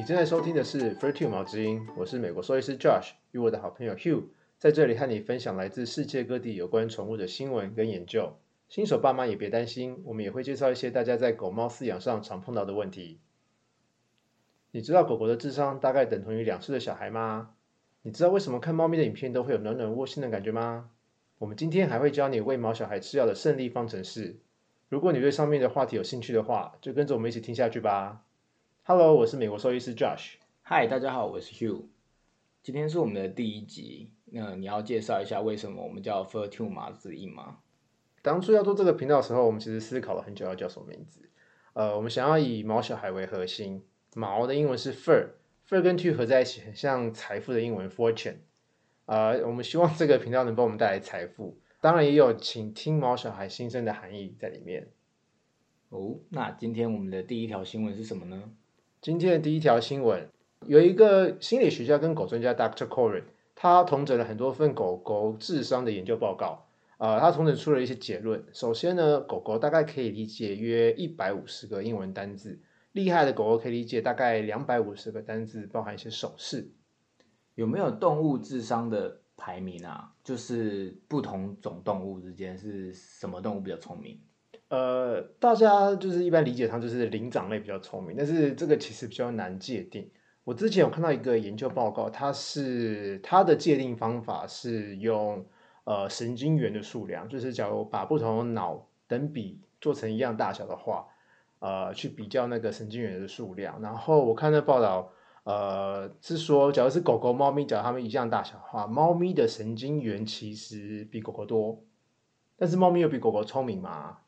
你正在收听的是 f e r t u 毛之音，我是美国兽医师 Josh，与我的好朋友 Hugh 在这里和你分享来自世界各地有关宠物的新闻跟研究。新手爸妈也别担心，我们也会介绍一些大家在狗猫饲养上常碰到的问题。你知道狗狗的智商大概等同于两岁的小孩吗？你知道为什么看猫咪的影片都会有暖暖窝心的感觉吗？我们今天还会教你喂猫小孩吃药的胜利方程式。如果你对上面的话题有兴趣的话，就跟着我们一起听下去吧。Hello，我是美国兽医师 Josh。嗨，大家好，我是 Hugh。今天是我们的第一集，那你要介绍一下为什么我们叫 f e r t u 马子音吗？当初要做这个频道的时候，我们其实思考了很久要叫什么名字。呃，我们想要以毛小孩为核心，毛的英文是 fur，fur 跟 tu 合在一起，很像财富的英文 fortune。呃，我们希望这个频道能帮我们带来财富，当然也有请听毛小孩心声的含义在里面。哦，那今天我们的第一条新闻是什么呢？今天的第一条新闻，有一个心理学家跟狗专家 Dr. Coren，他统整了很多份狗狗智商的研究报告。呃，他统整出了一些结论。首先呢，狗狗大概可以理解约一百五十个英文单字，厉害的狗狗可以理解大概两百五十个单字，包含一些手势。有没有动物智商的排名啊？就是不同种动物之间是什么动物比较聪明？呃，大家就是一般理解上就是灵长类比较聪明，但是这个其实比较难界定。我之前有看到一个研究报告，它是它的界定方法是用呃神经元的数量，就是假如把不同脑等比做成一样大小的话，呃，去比较那个神经元的数量。然后我看那报道，呃，是说假如是狗狗、猫咪，假如它们一样大小的话，猫咪的神经元其实比狗狗多，但是猫咪又比狗狗聪明嘛？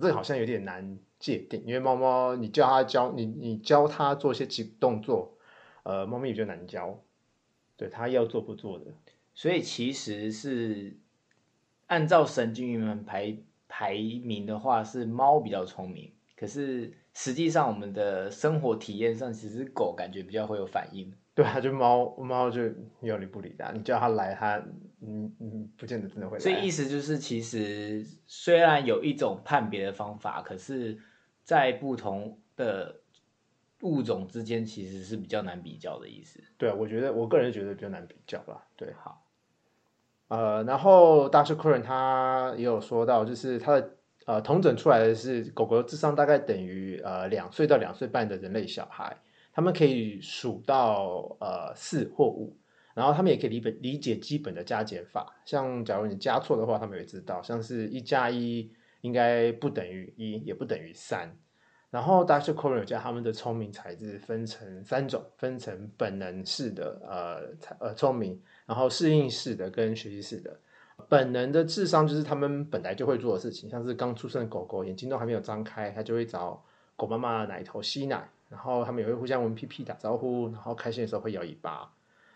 这个好像有点难界定，因为猫猫你叫它教你，你教它做一些几动作，呃，猫咪比较难教，对它要做不做的，所以其实是按照神经元排排名的话，是猫比较聪明，可是实际上我们的生活体验上，其实狗感觉比较会有反应。对啊，就猫猫就要理不理的，你叫它来，它嗯嗯，不见得真的会来。所以意思就是，其实虽然有一种判别的方法，可是，在不同的物种之间，其实是比较难比较的意思。对啊，我觉得我个人觉得比较难比较吧。对，好，呃，然后大师 Curran 他也有说到，就是他的呃同整出来的是狗狗智商大概等于呃两岁到两岁半的人类小孩。他们可以数到呃四或五，然后他们也可以理本理解基本的加减法。像假如你加错的话，他们也知道，像是一加一应该不等于一，也不等于三。然后 Dr. c o r e n 将他们的聪明才智分成三种，分成本能式的呃呃聪明，然后适应式的跟学习式的。本能的智商就是他们本来就会做的事情，像是刚出生的狗狗眼睛都还没有张开，它就会找狗妈妈奶头吸奶。然后他们也会互相闻屁屁打招呼，然后开心的时候会摇尾巴。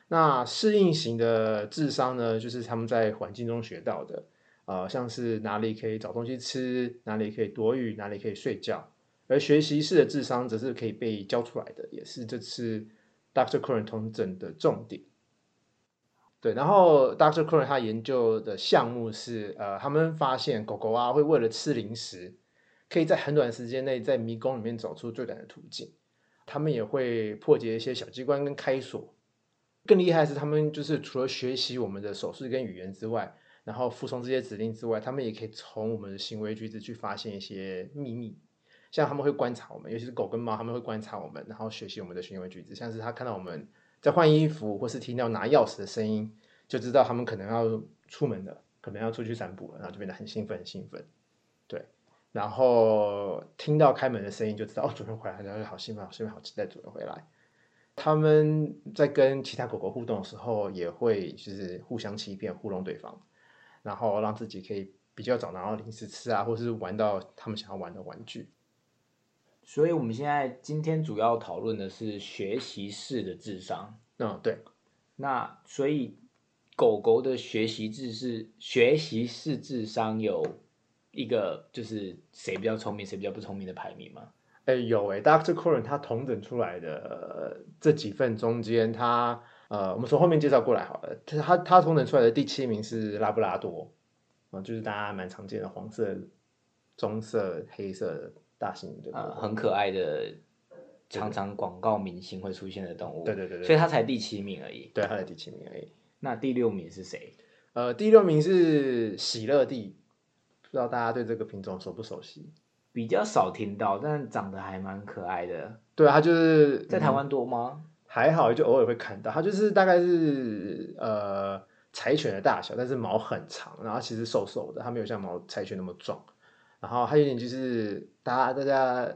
那适应型的智商呢，就是他们在环境中学到的，呃，像是哪里可以找东西吃，哪里可以躲雨，哪里可以睡觉。而学习式的智商则是可以被教出来的，也是这次 Dr. Curran 同诊的重点。对，然后 Dr. Curran 他研究的项目是，呃，他们发现狗狗啊会为了吃零食，可以在很短时间内在迷宫里面走出最短的途径。他们也会破解一些小机关跟开锁，更厉害的是，他们就是除了学习我们的手势跟语言之外，然后服从这些指令之外，他们也可以从我们的行为举止去发现一些秘密。像他们会观察我们，尤其是狗跟猫，他们会观察我们，然后学习我们的行为举止。像是他看到我们在换衣服，或是听到拿钥匙的声音，就知道他们可能要出门了，可能要出去散步了，然后就变得很兴奋，很兴奋。对。然后听到开门的声音就知道哦，主人回来，然后就好兴奋，好兴奋，好期待主人回来。他们在跟其他狗狗互动的时候，也会就是互相欺骗、糊弄对方，然后让自己可以比较早拿到零食吃啊，或是玩到他们想要玩的玩具。所以，我们现在今天主要讨论的是学习式的智商。嗯，对。那所以狗狗的学习智是学习式智商有。一个就是谁比较聪明，谁比较不聪明的排名吗？哎，有哎，Dr. Coren 他同等出来的这几份中间，他呃，我们从后面介绍过来好了。他他同等出来的第七名是拉布拉多啊，就是大家蛮常见的黄色、棕色、黑色大型的，呃，很可爱的常常广告明星会出现的动物。对对对对，所以他才第七名而已。对，他才第七名而已。那第六名是谁？呃，第六名是喜乐蒂，不知道大家对这个品种熟不熟悉？比较少听到，但长得还蛮可爱的。对啊，它就是在台湾多吗？还好，就偶尔会看到。它就是大概是呃柴犬的大小，但是毛很长，然后其实瘦瘦的，它没有像毛柴犬那么壮。然后它有点就是大家大家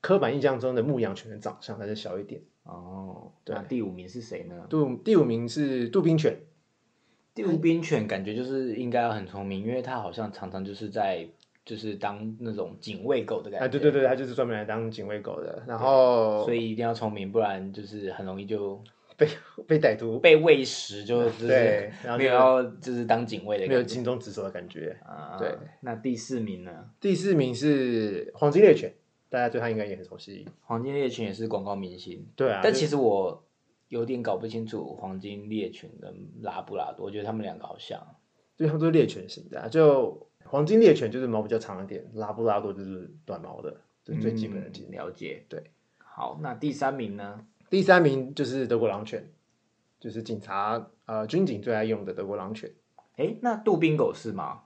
刻板印象中的牧羊犬的长相，但是小一点。哦，那第五名是谁呢？杜第五名是杜宾犬。杜宾犬感觉就是应该很聪明，因为它好像常常就是在就是当那种警卫狗的感觉。哎，对对对，它就是专门来当警卫狗的。然后，所以一定要聪明，不然就是很容易就被被歹徒被喂食，就是对，没有要就是当警卫的，没有尽忠职守的感觉。啊，对。那第四名呢？第四名是黄金猎犬，大家对它应该也很熟悉。黄金猎犬也是广告明星。对啊。但其实我。有点搞不清楚黄金猎犬跟拉布拉多，我觉得他们两个好像，对，他们都是猎犬型的。就黄金猎犬就是毛比较长一点，拉布拉多就是短毛的，这最基本的了解。对，好，那第三名呢？第三名就是德国狼犬，就是警察呃军警最爱用的德国狼犬。哎，那杜宾狗是吗？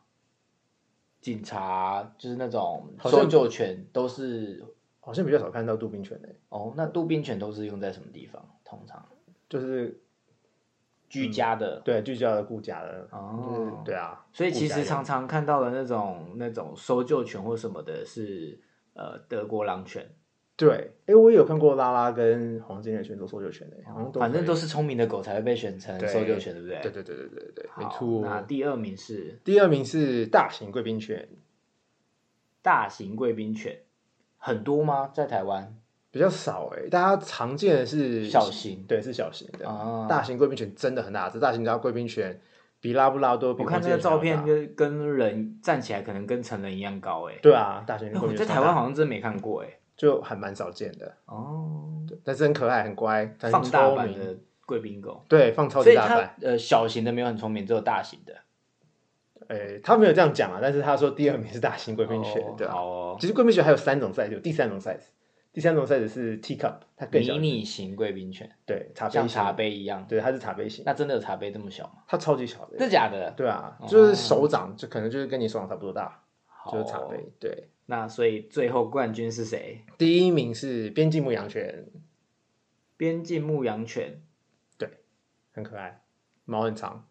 警察就是那种搜救犬都是。好像比较少看到杜宾犬诶。哦，那杜宾犬都是用在什么地方？通常就是居家的，对，居家的、顾家的。哦，对啊。所以其实常常看到的那种那种搜救犬或什么的，是呃德国狼犬。对，哎，我也有看过拉拉跟黄金猎犬做搜救犬的，反正都是聪明的狗才会被选成搜救犬，对不对？对对对对对对，没错。那第二名是？第二名是大型贵宾犬。大型贵宾犬。很多吗？在台湾比较少哎，大家常见的是小型，对，是小型的。大型贵宾犬真的很大只，大型家贵宾犬比拉布拉多。我看这个照片，就跟人站起来可能跟成人一样高哎。对啊，大型贵宾犬在台湾好像真没看过哎，就还蛮少见的哦。对，但是很可爱，很乖，放大版的贵宾狗。对，放超级大版。呃，小型的没有很聪明，只有大型的。诶，他没有这样讲啊，但是他说第二名是大型贵宾犬，对好哦。其实贵宾犬还有三种 size，有第三种 size，第三种 size 是 teacup，它更小。迷你型贵宾犬，对，像茶杯一样。对，它是茶杯型。那真的有茶杯这么小吗？它超级小的。真的假的？对啊，就是手掌，就可能就是跟你手掌差不多大，就是茶杯。对。那所以最后冠军是谁？第一名是边境牧羊犬。边境牧羊犬，对，很可爱，毛很长。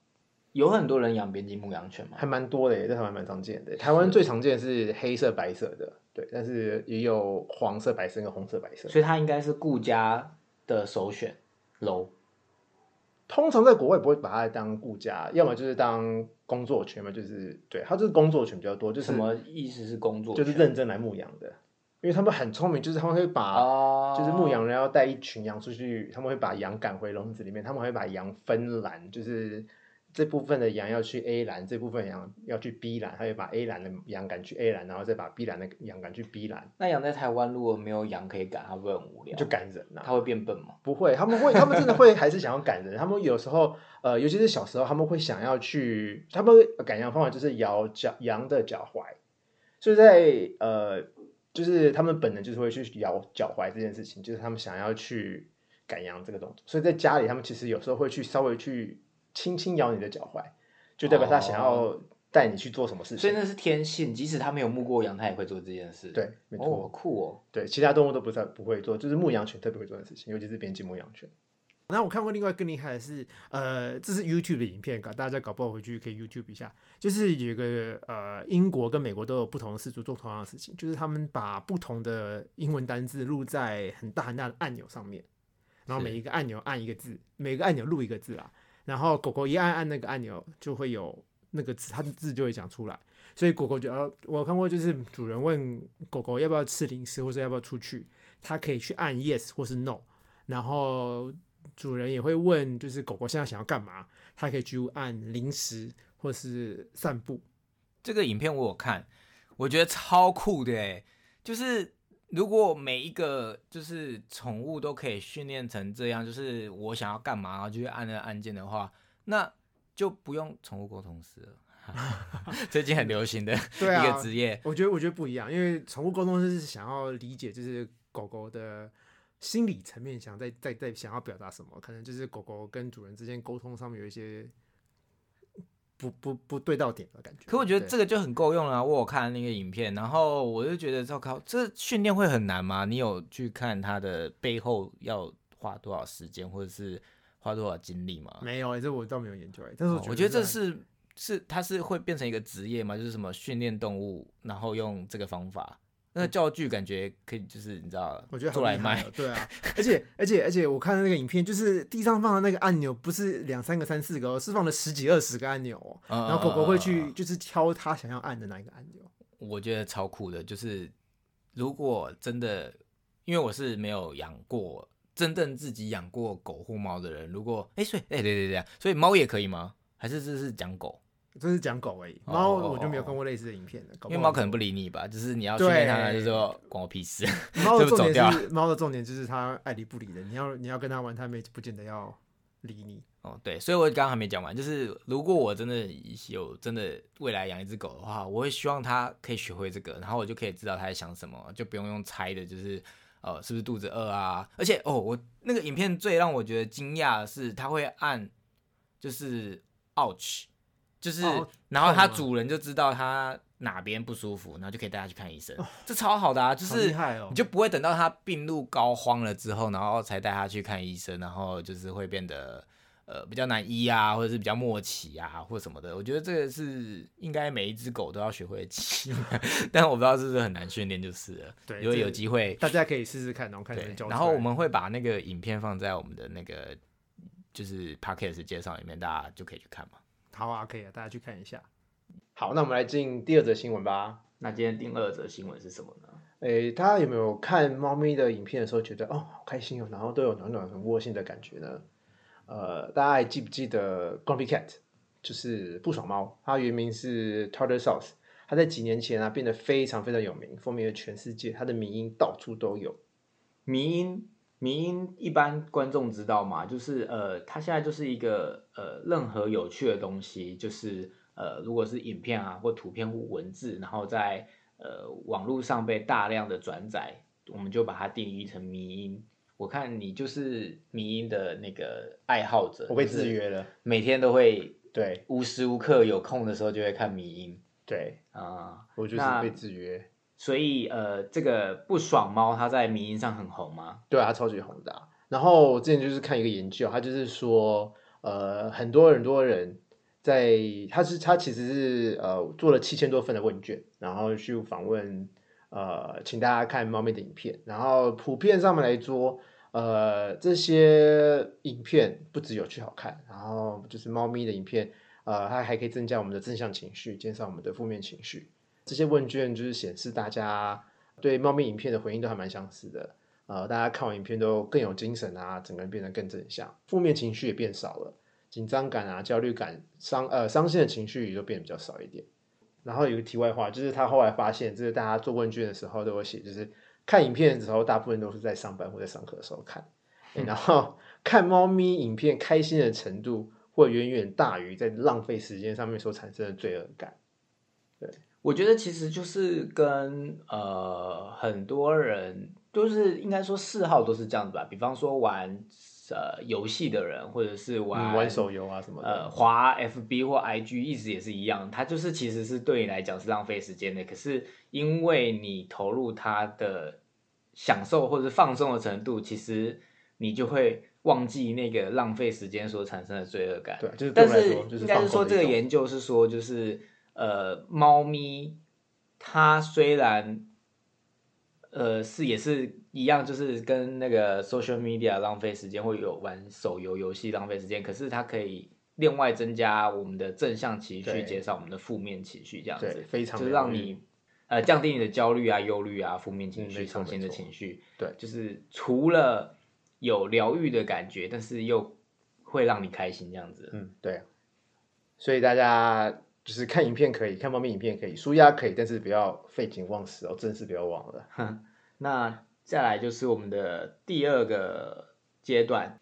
有很多人养边境牧羊犬吗？还蛮多的，在台湾蛮常见的。台湾最常见的是黑色、白色的，对，但是也有黄色、白色跟红色、白色。所以它应该是顾家的首选楼。通常在国外不会把它当顾家，要么就是当工作犬嘛，就是对，它就是工作犬比较多。就是什么意思是工作？就是认真来牧羊的，因为他们很聪明，就是他们会把，就是牧羊人要带一群羊出去，他们会把羊赶回笼子里面，他们会把羊分栏，就是。这部分的羊要去 A 栏，这部分羊要去 B 栏，他就把 A 栏的羊赶去 A 栏，然后再把 B 栏的羊赶去 B 栏。那羊在台湾如果没有羊可以赶，它会很无聊。就赶人呐。它会变笨吗？不会，他们会，他们真的会，还是想要赶人。他们有时候，呃，尤其是小时候，他们会想要去，他们赶羊方法就是摇脚羊的脚踝，所以在呃，就是他们本能就是会去摇脚踝这件事情，就是他们想要去赶羊这个动作。所以在家里，他们其实有时候会去稍微去。轻轻咬你的脚踝，就代表他想要带你去做什么事情。所以那是天性，即使他没有牧过羊，他也会做这件事。对，没错，酷哦。对，其他动物都不太不会做，就是牧羊犬特别会做的事情，尤其是边境牧羊犬。然后我看过另外更厉害的是，呃，这是 YouTube 的影片，搞大家搞不好回去可以 YouTube 一下。就是有一个呃，英国跟美国都有不同的事主做同样的事情，就是他们把不同的英文单字录在很大很大的按钮上面，然后每一个按钮按一个字，每个按钮录一个字啊。然后狗狗一按按那个按钮，就会有那个字，它的字就会讲出来。所以狗狗就要我看过，就是主人问狗狗要不要吃零食，或者要不要出去，它可以去按 yes 或是 no。然后主人也会问，就是狗狗现在想要干嘛，它可以去按零食或是散步。这个影片我有看，我觉得超酷的诶，就是。如果每一个就是宠物都可以训练成这样，就是我想要干嘛，然后就去按那个按键的话，那就不用宠物沟通师了。最近很流行的 一个职业，我觉得我觉得不一样，因为宠物沟通师是想要理解就是狗狗的心理层面想在在在想要表达什么，可能就是狗狗跟主人之间沟通上面有一些不不不对到点的感觉。可我觉得这个就很够用了啊、我有看那个影片，然后我就觉得，糟糕，这训练会很难吗？你有去看它的背后要花多少时间，或者是花多少精力吗？没有哎、这我倒没有研究哎、但是哦我觉得这是是它是会变成一个职业吗？就是什么训练动物，然后用这个方法，那教具感觉可以，就是你知道，我觉得好做来卖对啊，而且而且而且我看那个影片，就是地上放的那个按钮不是两三个、三四个、哦，是放了十几二十个按钮哦。嗯然后狗狗会去就是挑它想要按的那一个按钮。我觉得超酷的，就是如果真的，因为我是没有养过真正自己养过狗或猫的人，如果哎、所以哎、对对对啊，所以猫也可以吗？还是这是讲狗？这是讲狗而已，哦猫我就没有看过类似的影片因为猫可能不理你吧，就是你要训练它，对就说关我屁事。猫的重 就走掉点是猫的重点就是它爱理不理的，你要你要跟它玩，它没不见得要理你。哦，对，所以我刚刚还没讲完，就是如果我真的有真的未来养一只狗的话，我会希望它可以学会这个，然后我就可以知道它在想什么，就不用用猜的，就是呃是不是肚子饿啊？而且哦，我那个影片最让我觉得惊讶的是，它会按就是 ouch，就是、哦然后它主人就知道它哪边不舒服，然后就可以带它去看医生，这超好的啊，就是你就不会等到它病入膏肓了之后，然后才带它去看医生，然后就是会变得呃比较难医啊，或者是比较默契啊，或什么的。我觉得这个是应该每一只狗都要学会的技能，但我不知道是不是很难训练，就是了。如果有机会，大家可以试试看，然后看。然后我们会把那个影片放在我们的那个就是 podcast 介绍里面，大家就可以去看嘛。好啊，可以啊，大家去看一下。好，那我们来进第二则新闻吧。那今天第二则新闻是什么呢？诶，大家有没有看猫咪的影片的时候，觉得哦好开心哦，然后都有暖暖很窝心的感觉呢？呃，大家还记不记得 Grumpy Cat，就是不爽猫？它原名是 Tartar Sauce，它在几年前啊变得非常非常有名，风靡了全世界，它的迷音到处都有。迷音，迷音一般观众知道吗？就是呃，它现在就是一个呃，任何有趣的东西，就是呃，如果是影片啊或图片或文字，然后在呃网络上被大量的转载，我们就把它定义成迷音。我看你就是迷音的那个爱好者，我被制约了，每天都会对无时无刻有空的时候就会看迷音对，啊。我就是被制约。所以呃，这个不爽猫它在迷音上很红吗？对啊，它超级红的、然后我之前就是看一个研究，它就是说，呃，很多很多人在，他是他其实是呃做了七千多份的问卷，然后去访问，呃，请大家看猫咪的影片，然后普遍上面来说，呃，这些影片不只有趣好看，然后就是猫咪的影片，呃，它还可以增加我们的正向情绪，减少我们的负面情绪。这些问卷就是显示大家对猫咪影片的回应都还蛮相似的。呃，大家看完影片都更有精神啊，整个人变得更正向，负面情绪也变少了，紧张感啊、焦虑感、伤呃伤心的情绪也都变得比较少一点。然后有个题外话，就是他后来发现，就是大家做问卷的时候都有写，就是看影片的时候，大部分都是在上班或在上课的时候看，欸然后看猫咪影片开心的程度会远远大于在浪费时间上面所产生的罪恶感。我觉得其实就是跟呃很多人就是应该说嗜好都是这样子吧，比方说玩呃游戏的人，或者是玩、嗯，玩手游啊什么的，呃滑 FB 或 IG 一直也是一样，它就是其实是对你来讲是浪费时间的，可是因为你投入它的享受或者放松的程度，其实你就会忘记那个浪费时间所产生的罪恶感。对，就是对但是应该是说，这个研究是说，就是呃，猫咪它虽然呃是也是一样，就是跟那个 social media 浪费时间，或有玩手游游戏浪费时间，可是它可以另外增加我们的正向情绪，减少我们的负面情绪，这样对子，非常就是让你呃降低你的焦虑啊、忧虑啊、负面情绪、伤心的情绪，对。就是除了有疗愈的感觉，但是又会让你开心这样子。嗯，对。啊，所以大家就是看影片可以，看方面影片可以，舒压可以，但是不要废寝忘食哦，真是不要忘了。那再来就是我们的第二个阶段。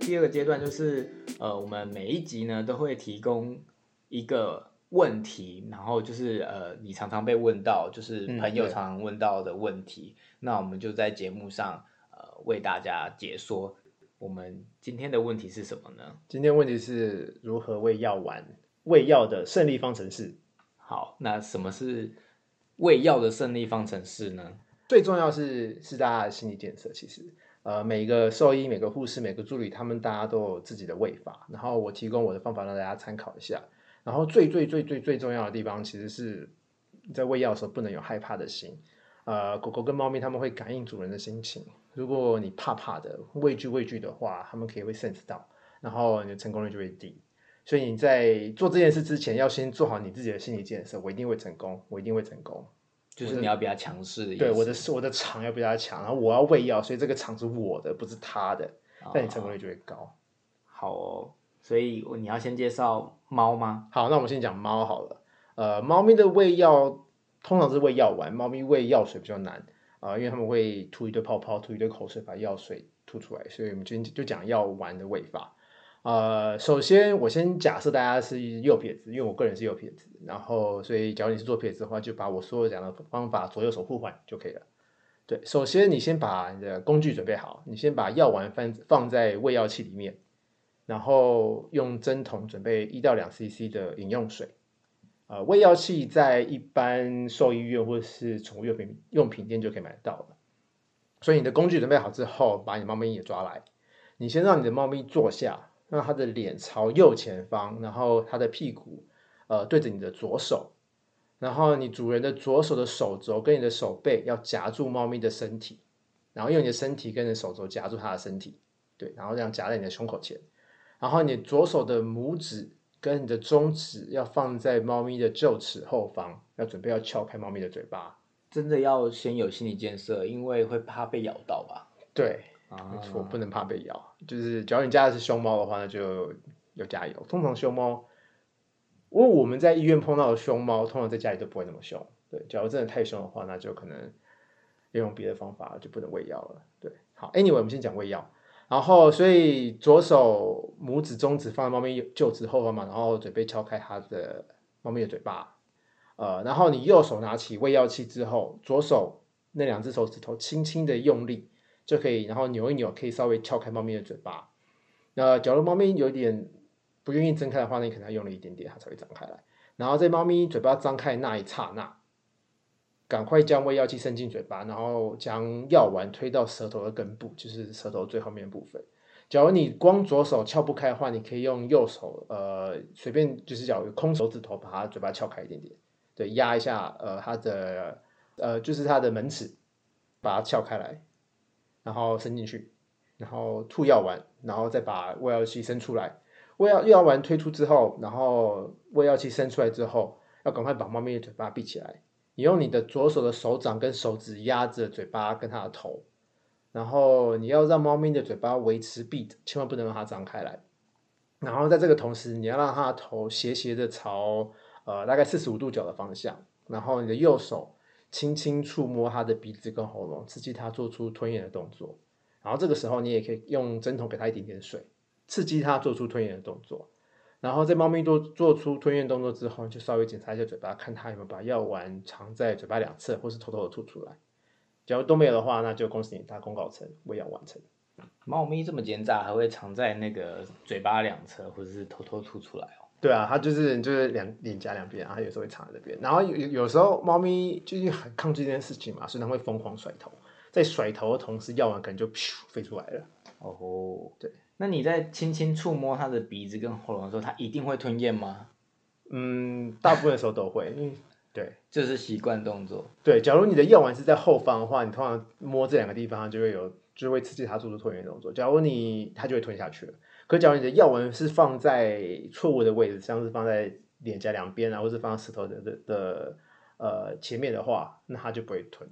第二个阶段就是，呃，我们每一集呢都会提供一个问题，然后就是呃，你常常被问到，就是朋友常常问到的问题，那我们就在节目上呃为大家解说。我们今天的问题是什么呢？今天问题是如何喂药丸喂药的胜利方程式。好，那什么是喂药的胜利方程式呢？最重要是是大家的心理建设。其实，呃，每个兽医、每个护士、每个助理，他们大家都有自己的喂法。然后我提供我的方法让大家参考一下。然后最最最最最重要的地方，其实是在喂药的时候不能有害怕的心。呃，狗狗跟猫咪他们会感应主人的心情。如果你怕怕的、畏惧畏惧的话，他们可以会 sense 到，然后你的成功率就会低。所以你在做这件事之前，要先做好你自己的心理建设。我一定会成功，我一定会成功。就是你要比较强势的，对我的我的场要比较强，然后我要喂药，所以这个场是我的，不是他的，那你成功率就会高。好哦，所以你要先介绍猫吗？好，那我们先讲猫好了。呃，猫咪的喂药通常是喂药丸，猫咪喂药水比较难。啊，因为他们会吐一堆泡泡，吐一堆口水，把药水吐出来，所以我们今天就讲药丸的喂法。呃，首先我先假设大家是右撇子，因为我个人是右撇子，然后所以假如你是左撇子的话，就把我所有讲的方法左右手互换就可以了。对，首先你先把你的工具准备好，你先把药丸放放在喂药器里面，然后用针筒准备一到两 CC 的饮用水。呃，喂药器在一般兽医院或者是宠物用品用品店就可以买到了。所以你的工具准备好之后，把你猫咪也抓来。你先让你的猫咪坐下，让它的脸朝右前方，然后它的屁股呃对着你的左手，然后你主人的左手的手肘跟你的手背要夹住猫咪的身体，然后用你的身体跟你的手肘夹住它的身体，对，然后这样夹在你的胸口前，然后你左手的拇指。跟你的中指要放在猫咪的臼齿后方，要准备要撬开猫咪的嘴巴。真的要先有心理建设，因为会怕被咬到吧？对，没错，不能怕被咬。就是假如你家的是凶猫的话，那就要加油。通常凶猫，因为我们在医院碰到的凶猫，通常在家里都不会那么凶。对，假如真的太凶的话，那就可能要用别的方法，就不能喂药了。对，好，Anyway，我们先讲喂药。然后，所以左手拇指、中指放在猫咪臼齿后方嘛，然后准备敲开它的猫咪的嘴巴。呃，然后你右手拿起喂药器之后，左手那两只手指头轻轻的用力就可以，然后扭一扭，可以稍微撬开猫咪的嘴巴。那假如猫咪有点不愿意睁开的话，你可能要用力一点点，它才会张开来。然后在猫咪嘴巴张开那一刹那。赶快将喂药器伸进嘴巴，然后将药丸推到舌头的根部，就是舌头最后面部分。假如你光左手撬不开的话，你可以用右手，呃，随便就是假如空手指头把它嘴巴撬开一点点，对，压一下，呃，它的，呃，就是它的门齿，把它撬开来，然后伸进去，然后吐药丸，然后再把喂药器伸出来。喂药药丸推出之后，然后喂药器伸出来之后，要赶快把猫咪的嘴巴闭起来。你用你的左手的手掌跟手指压着嘴巴跟它的头，然后你要让猫咪的嘴巴维持闭着，千万不能让它张开来。然后在这个同时，你要让它的头斜斜的朝呃大概四十五度角的方向。然后你的右手轻轻触摸它的鼻子跟喉咙，刺激它做出吞咽的动作。然后这个时候你也可以用针筒给它一点点水，刺激它做出吞咽的动作。然后在猫咪都做出吞咽动作之后，就稍微检查一下嘴巴，看它有没有把药丸藏在嘴巴两侧，或是偷偷的吐出来。假如都没有的话，那就恭喜你，大功告成喂药完成。猫咪这么奸诈，还会藏在那个嘴巴两侧，或者是偷偷吐出来哦？对啊，它就是就是两脸颊两边，然后有时候会藏在这边。然后有有时候猫咪就是很抗拒这件事情嘛，所以它会疯狂甩头，在甩头的同时，药丸可能就噗飞出来了。哦，对。那你在轻轻触摸它的鼻子跟喉咙的时候，它一定会吞咽吗？嗯，大部分的时候都会，因为对，这是习惯动作。对，假如你的药丸是在后方的话，你通常摸这两个地方，就会有就会刺激它做出吞咽动作。假如你它就会吞下去了。可假如你的药丸是放在错误的位置，像是放在脸颊两边啊，或是放在石头的的的呃前面的话，那它就不会吞。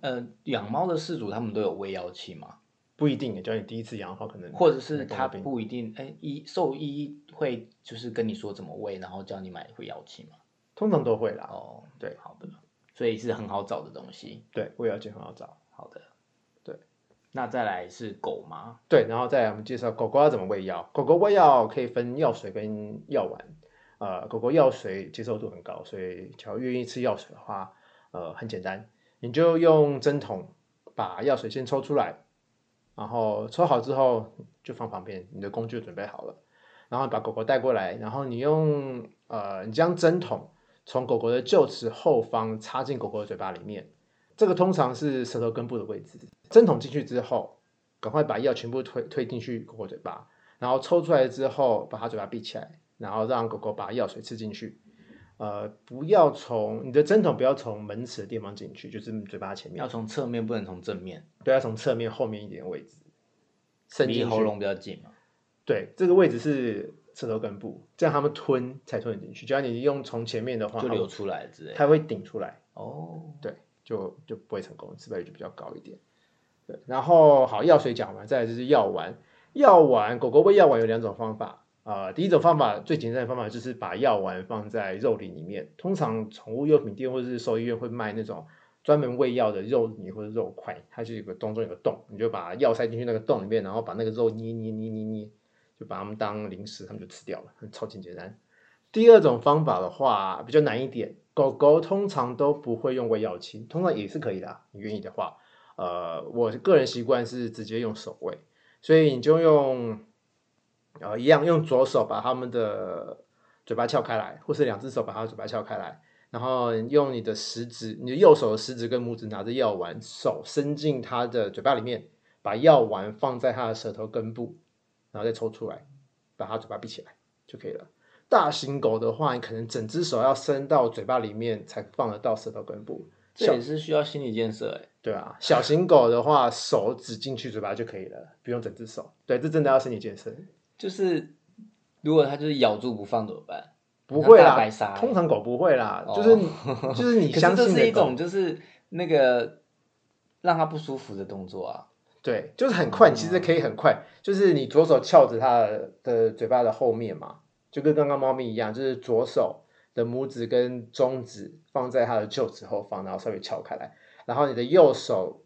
呃，养猫的饲主他们都有喂药器吗？不一定，只要你第一次养的话，可能或者是他不一定，哎，医兽医会就是跟你说怎么喂，然后叫你买会药器嘛。通常都会啦。哦，对，好的，所以是很好找的东西。对，喂药器很好找。好的，对。那再来是狗吗？对，然后再来我们介绍狗狗要怎么喂药。狗狗喂药可以分药水跟药丸。呃，狗狗药水接受度很高，所以只要愿意吃药水的话，呃，很简单，你就用针筒把药水先抽出来，然后抽好之后就放旁边，你的工具准备好了，然后把狗狗带过来，然后你用呃，你将针筒从狗狗的臼齿后方插进狗狗的嘴巴里面，这个通常是舌头根部的位置，针筒进去之后，赶快把药全部推推进去狗狗嘴巴，然后抽出来之后，把它嘴巴闭起来。然后让狗狗把药水吃进去，呃，不要从你的针筒不要从门齿的地方进去，就是嘴巴前面，要从侧面，不能从正面。对，要从侧面后面一点位置，离喉咙比较近嘛。对，这个位置是舌头根部，这样他们吞才吞得进去。只要你用从前面的话，就流出来之类，它会顶出来。哦，对，就就不会成功，失败率就比较高一点。对，然后好，药水讲完，再来就是药丸。药丸，狗狗喂药丸有两种方法。呃，第一种方法最简单的方法就是把药丸放在肉泥里面。通常宠物用品店或者是兽医院会卖那种专门喂药的肉泥或者肉块，它就有个洞中有个洞，你就把药塞进去那个洞里面，然后把那个肉捏捏捏捏捏，就把它们当零食，它们就吃掉了，超级简单。第二种方法的话比较难一点，狗狗通常都不会用喂药器，通常也是可以的，你愿意的话。呃，我个人习惯是直接用手喂，所以你就用。然后一样用左手把他们的嘴巴撬开来，或是两只手把他的嘴巴撬开来，然后用你的食指，你的右手的食指跟拇指拿着药丸，手伸进他的嘴巴里面，把药丸放在他的舌头根部，然后再抽出来，把他嘴巴闭起来就可以了。大型狗的话，你可能整只手要伸到嘴巴里面才放得到舌头根部，这也是需要心理建设哎。对啊，小型狗的话，手指进去嘴巴就可以了，不用整只手。对，这真的要心理建设。就是如果它就是咬住不放怎么办？不会啦，通常狗不会啦，就是就是你 相信这是一种就是那个让它不舒服的动作啊。对，就是很快，其实可以很快，就是你左手翘着它的嘴巴的后面嘛，就跟刚刚猫咪一样，就是左手的拇指跟中指放在它的臼齿后方，然后稍微翘开来，然后你的右手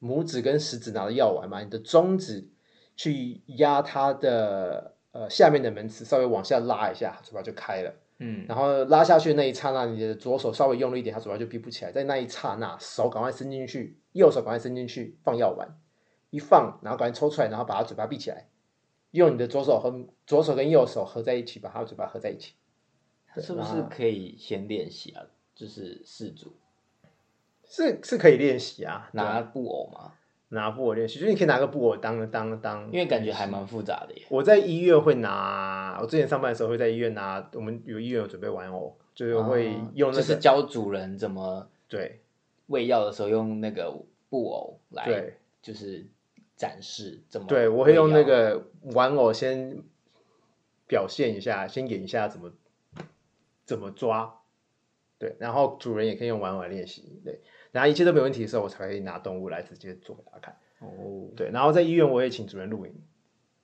拇指跟食指拿着药丸嘛，你的中指。去压它的呃下面的门齿，稍微往下拉一下，嘴巴就开了。嗯，然后拉下去的那一刹那，你的左手稍微用力一点，它嘴巴就闭不起来。在那一刹那，手赶快伸进去，右手赶快伸进去放药丸，一放，然后赶快抽出来，然后把它嘴巴闭起来，用你的左手和左手跟右手合在一起，把它的嘴巴合在一起。是不是可以先练习啊？就是四组，是是可以练习啊，拿布偶吗？拿布偶练习，就你可以拿个布偶当当当，因为感觉还蛮复杂的耶。我在医院会拿，我之前上班的时候会在医院拿，我们有医院有准备玩偶，就是会用那是教主人怎么对喂药的时候用那个布偶来，对，就是展示怎么。对我会用那个玩偶先表现一下，先演一下怎么怎么抓，对，然后主人也可以用玩偶来练习，对。然后一切都没问题的时候，我才会拿动物来直接做给大家看。哦，对，然后在医院我也请主任录影，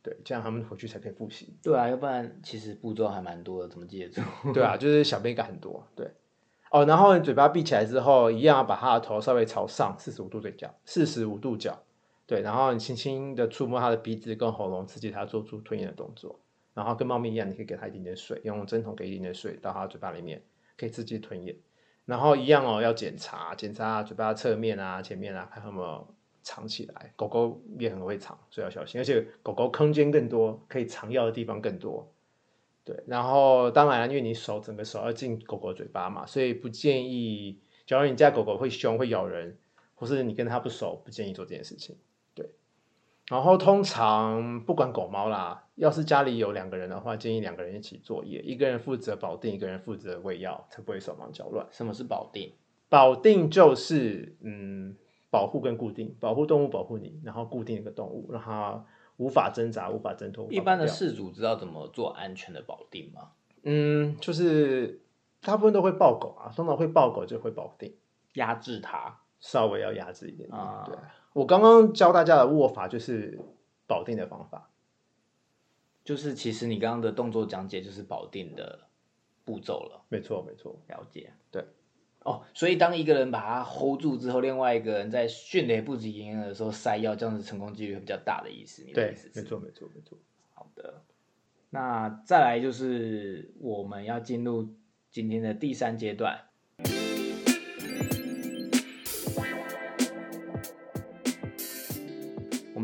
对，这样他们回去才可以复习。对啊，要不然其实步骤还蛮多的，怎么记得住？对啊，就是小便感很多。对，哦，然后嘴巴闭起来之后，一样要把他的头稍微朝上四十五度对角，四十五度角。对，然后你轻轻的触摸他的鼻子跟喉咙，刺激他做出吞咽的动作。然后跟猫咪一样，你可以给它一点点水，用针筒给一点点水到它的嘴巴里面，可以刺激吞咽。然后一样哦，要检查检查嘴巴侧面啊、前面啊，看有没有藏起来。狗狗也很会藏，所以要小心。而且狗狗空间更多，可以藏药的地方更多。对，然后当然，因为你手整个手要进狗狗嘴巴嘛，所以不建议。假如你家狗狗会凶、会咬人，或是你跟它不熟，不建议做这件事情。然后通常不管狗猫啦，要是家里有两个人的话，建议两个人一起作业，一个人负责保定，一个人负责喂药，才不会手忙脚乱。什么是保定？保定就是嗯，保护跟固定，保护动物保护你，然后固定一个动物，让它无法挣扎、无法挣脱。一般的饲主知道怎么做安全的保定吗？嗯，就是大部分都会抱狗啊，通常会抱狗就会保定，压制它，稍微要压制一点啊，对。我刚刚教大家的握法就是保定的方法，就是其实你刚刚的动作讲解就是保定的步骤了。没错，没错，了解。对，哦，所以当一个人把它 hold 住之后，另外一个人在迅雷不及掩耳的时候塞药，这样子成功几率会比较大的意思。对，没错，没错，没错。好的，那再来就是我们要进入今天的第三阶段。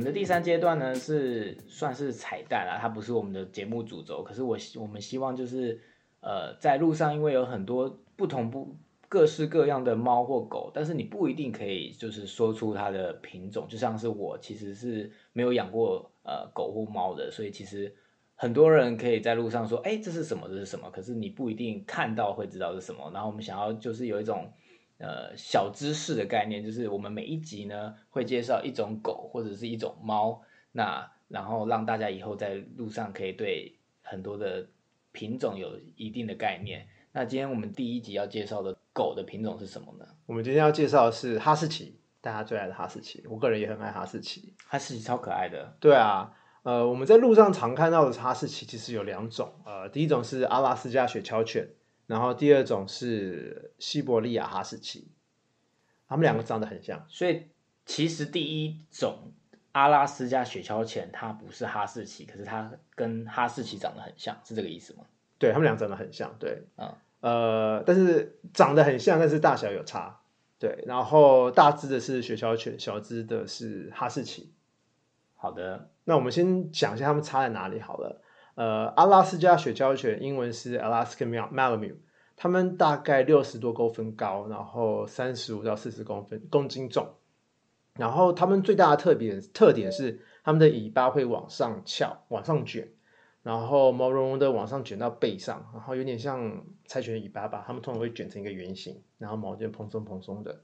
的第三阶段呢是算是彩蛋啊，它不是我们的节目主轴。可是我我们希望就是呃，在路上因为有很多不同不各式各样的猫或狗，但是你不一定可以就是说出它的品种。就像是我其实是没有养过呃狗或猫的，所以其实很多人可以在路上说，哎，这是什么？这是什么？可是你不一定看到会知道是什么。然后我们想要就是有一种。呃，小知识的概念就是我们每一集呢会介绍一种狗或者是一种猫，那然后让大家以后在路上可以对很多的品种有一定的概念。那今天我们第一集要介绍的狗的品种是什么呢？我们今天要介绍的是哈士奇，大家最爱的哈士奇。我个人也很爱哈士奇，哈士奇超可爱的。对啊，呃，我们在路上常看到的哈士奇其实有两种，呃，第一种是阿拉斯加雪橇犬。然后第二种是西伯利亚哈士奇，它们两个长得很像，所以其实第一种阿拉斯加雪橇犬它不是哈士奇，可是它跟哈士奇长得很像，是这个意思吗？对，它们俩长得很像，对，呃，但是长得很像，但是大小有差，对，然后大只的是雪橇犬，小只的是哈士奇。好的，那我们先讲一下它们差在哪里好了。呃，阿拉斯加雪橇犬英文是 Alaskan Malamute，它们大概六十多公分高，然后三十五到四十公分公斤重，然后它们最大的特别特点是它们的尾巴会往上翘、往上卷，然后毛茸茸的往上卷到背上，然后有点像柴犬的尾巴吧，它们通常会卷成一个圆形，然后毛就蓬松蓬松的，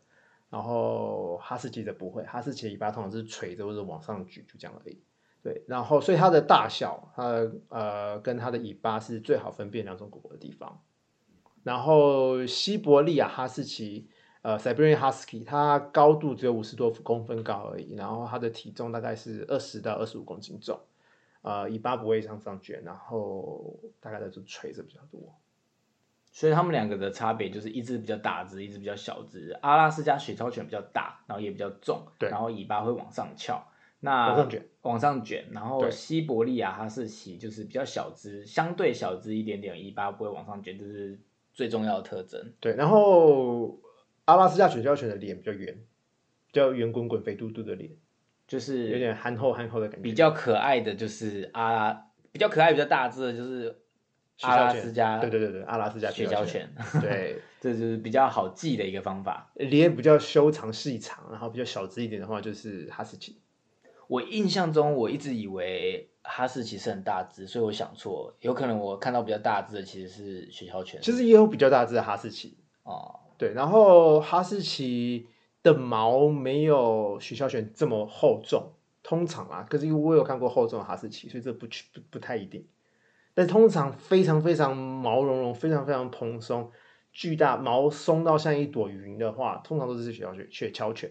然后哈士奇的不会，哈士奇的尾巴通常是垂着或者往上举，就这样而已。对，然后所以它的大小，它呃跟它的尾巴是最好分辨两种狗狗的地方。然后西伯利亚哈士奇，呃，Siberian Husky，它高度只有五十多公分高而已，然后它的体重大概是二十到二十五公斤重，呃，尾巴不会向上卷，然后大概都是垂着比较多。所以它们两个的差别就是一只比较大只，一只比较小只。阿拉斯加雪橇犬比较大，然后也比较重，对，然后尾巴会往上翘。那往上卷，往上卷，然后西伯利亚哈士奇就是比较小只，相对小只一点点，尾巴不会往上卷，这是最重要的特征。对，然后阿拉斯加雪橇犬的脸比较圆，比较圆滚滚、肥嘟嘟的脸，就是有点憨厚憨厚的感觉。比较可爱的就是阿拉，比较可爱、比较大只的就是阿拉斯加，对对对对，阿拉斯加雪橇犬，对，这就是比较好记的一个方法。脸比较修长细长，然后比较小只一点的话就是哈士奇。我印象中，我一直以为哈士奇是很大只，所以我想错，有可能我看到比较大只的其实是雪橇犬。其实也有比较大只的哈士奇哦，对。然后哈士奇的毛没有雪橇犬这么厚重，通常啊，可是因为我有看过厚重的哈士奇，所以这不不不太一定。但通常非常非常毛茸茸、非常非常蓬松、巨大毛松到像一朵云的话，通常都是雪橇犬。雪橇犬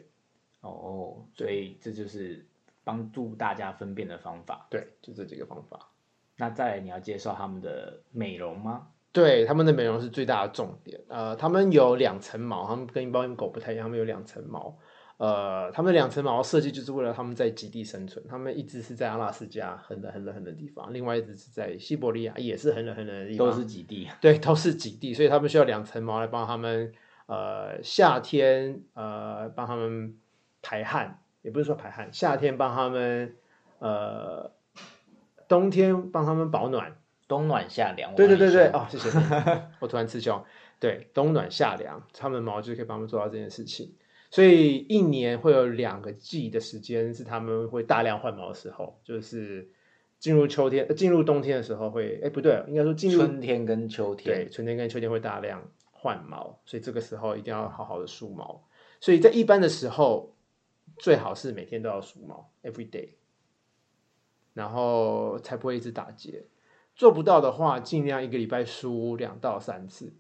哦，所以这就是。帮助大家分辨的方法，对，就这几个方法。那再来，你要介绍他们的美容吗？对，他们的美容是最大的重点。呃，他们有两层毛，他们跟一般狗不太一样，他们有两层毛。呃，他们两层毛设计就是为了他们在极地生存。他们一只是在阿拉斯加很冷很冷很冷的地方，另外一只是在西伯利亚，也是很冷很冷的地方，都是极地。对，都是极地，所以他们需要两层毛来帮他们，呃，夏天呃帮他们排汗。也不是说排汗，夏天帮他们，呃，冬天帮他们保暖，冬暖夏凉。对对对对，哦，谢谢你，我突然吃穷。对，冬暖夏凉，他们的毛就可以帮他们做到这件事情。所以一年会有两个季的时间是他们会大量换毛的时候，就是进入秋天、进入冬天的时候会，哎，不对，应该说进入春天跟秋天，对，春天跟秋天会大量换毛，所以这个时候一定要好好的梳毛。所以在一般的时候。最好是每天都要梳毛，every day，然后才不会一直打结。做不到的话，尽量一个礼拜梳两到三次。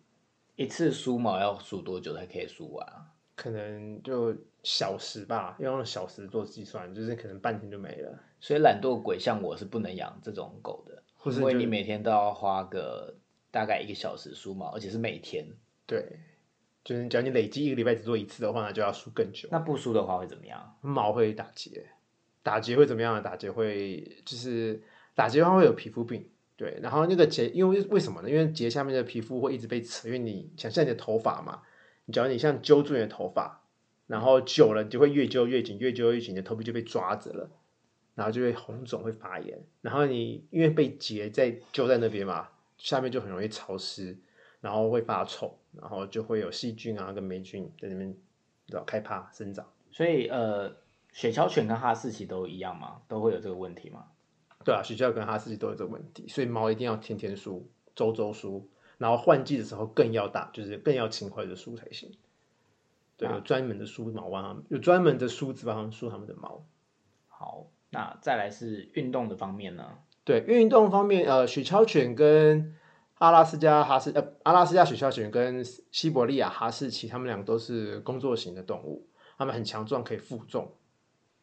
一次梳毛要梳多久才可以梳完啊？可能就小时吧，要用小时做计算，就是可能半天就没了。所以懒惰鬼像我是不能养这种狗的，因为你每天都要花个大概一个小时梳毛，而且是每天。对。就是只要你累积一个礼拜只做一次的话，那就要输更久。那不输的话会怎么样？毛会打结，打结会怎么样？打结会就是打结的话会有皮肤病，对，然后那个结，因为为什么呢？因为结下面的皮肤会一直被扯，因为你想象你的头发嘛，你只要你像揪住你的头发，然后久了你就会越揪越紧，越揪越紧，你的头皮就被抓着了，然后就会红肿、会发炎。然后你因为被结在揪在那边嘛，下面就很容易潮湿，然后会发臭，然后就会有细菌啊跟霉菌在那边开趴生长。所以呃，雪橇犬跟哈士奇都一样吗？都会有这个问题吗？对啊，学校跟哈士奇都有这个问题，所以猫一定要天天梳、周周梳，然后换季的时候更要打，就是更要勤快的梳才行。对，有专门的梳毛帮有专门的梳子帮他们梳他们的毛。好，那再来是运动的方面呢？对，运动方面，呃，雪橇犬跟阿拉斯加哈士呃，阿拉斯加雪橇犬跟西伯利亚哈士奇，他们两个都是工作型的动物，他们很强壮，可以负重，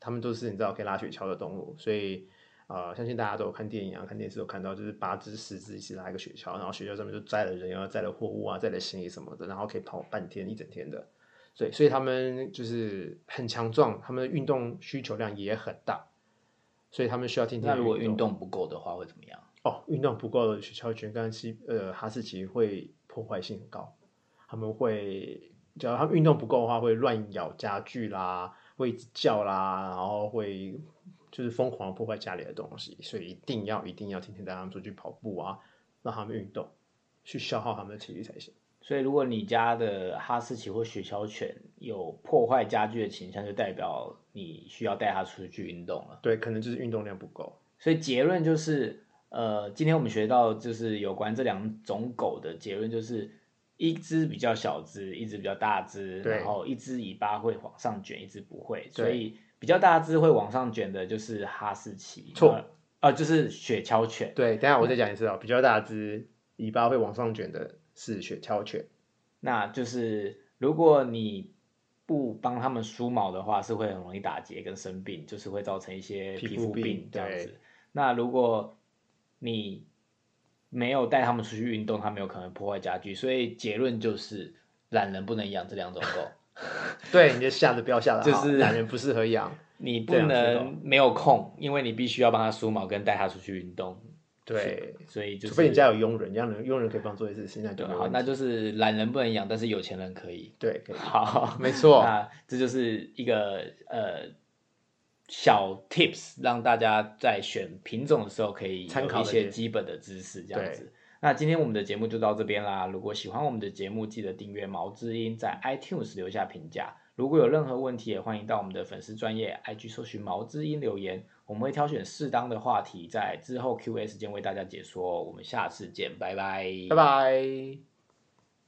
他们都是你知道可以拉雪橇的动物，所以。呃，相信大家都有看电影啊，看电视有看到，就是八只、十只一起拉一个雪橇，然后雪橇上面就载了人，然后载了货物啊，载了行李什么的，然后可以跑半天、一整天的。所以，所以他们就是很强壮，他们的运动需求量也很大，所以他们需要天天。那如果运动不够的话，会怎么样？哦，运动不够的雪橇犬跟西呃哈士奇会破坏性很高，他们会，只要他们运动不够的话，会乱咬家具啦，会叫啦，然后会。就是疯狂破坏家里的东西，所以一定要一定要天天带他们出去跑步啊，让他们运动，去消耗他们的体力才行。所以如果你家的哈士奇或雪橇犬有破坏家具的倾向，就代表你需要带它出去运动了。对，可能就是运动量不够。所以结论就是，呃，今天我们学到就是有关这两种狗的结论，就是一只比较小只，一只比较大只，然后一只尾巴会往上卷，一只不会，所以。比较大只会往上卷的，就是哈士奇。错，啊，就是雪橇犬。对，等下我再讲一次哦。比较大只尾巴会往上卷的是雪橇犬。那就是如果你不帮他们梳毛的话，是会很容易打结跟生病，就是会造成一些皮肤病这样子。那如果你没有带他们出去运动，他们有可能破坏家具。所以结论就是，懒人不能养这两种狗。对，你就下的不要下的，就是懒人不适合养。你不能没有空，因为你必须要帮他梳毛跟带他出去运动。对，所以就除非你家有佣人，佣人佣人可以帮做一次事情，那就好。那就是懒人不能养，但是有钱人可以。对，好，没错。那这就是一个呃小 tips，让大家在选品种的时候可以参考一些基本的知识，这样子。那今天我们的节目就到这边啦。如果喜欢我们的节目，记得订阅毛知音，在 iTunes 留下评价。如果有任何问题，也欢迎到我们的粉丝专业 IG 搜寻毛知音留言，我们会挑选适当的话题，在之后 Q&A 时间为大家解说。我们下次见，拜拜，拜拜。